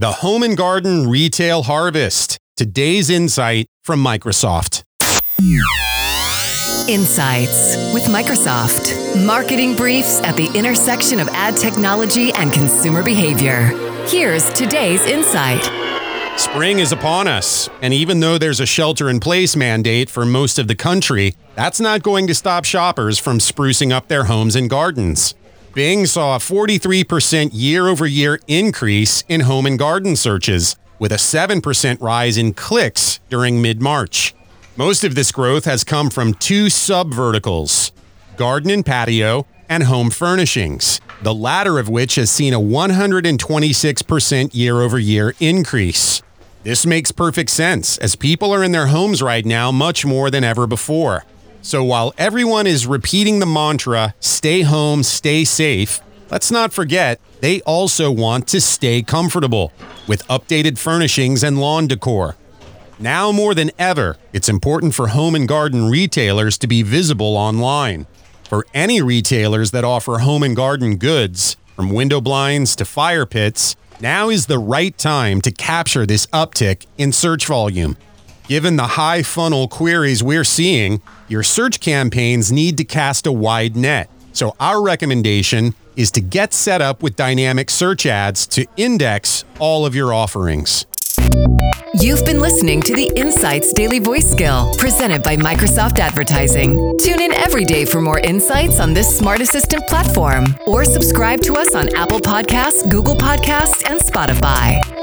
The Home and Garden Retail Harvest. Today's insight from Microsoft. Insights with Microsoft. Marketing briefs at the intersection of ad technology and consumer behavior. Here's today's insight. Spring is upon us, and even though there's a shelter in place mandate for most of the country, that's not going to stop shoppers from sprucing up their homes and gardens. Bing saw a 43% year over year increase in home and garden searches, with a 7% rise in clicks during mid March. Most of this growth has come from two sub verticals garden and patio, and home furnishings, the latter of which has seen a 126% year over year increase. This makes perfect sense as people are in their homes right now much more than ever before. So while everyone is repeating the mantra, stay home, stay safe, let's not forget they also want to stay comfortable with updated furnishings and lawn decor. Now more than ever, it's important for home and garden retailers to be visible online. For any retailers that offer home and garden goods, from window blinds to fire pits, now is the right time to capture this uptick in search volume. Given the high funnel queries we're seeing, your search campaigns need to cast a wide net. So, our recommendation is to get set up with dynamic search ads to index all of your offerings. You've been listening to the Insights Daily Voice Skill presented by Microsoft Advertising. Tune in every day for more insights on this smart assistant platform or subscribe to us on Apple Podcasts, Google Podcasts, and Spotify.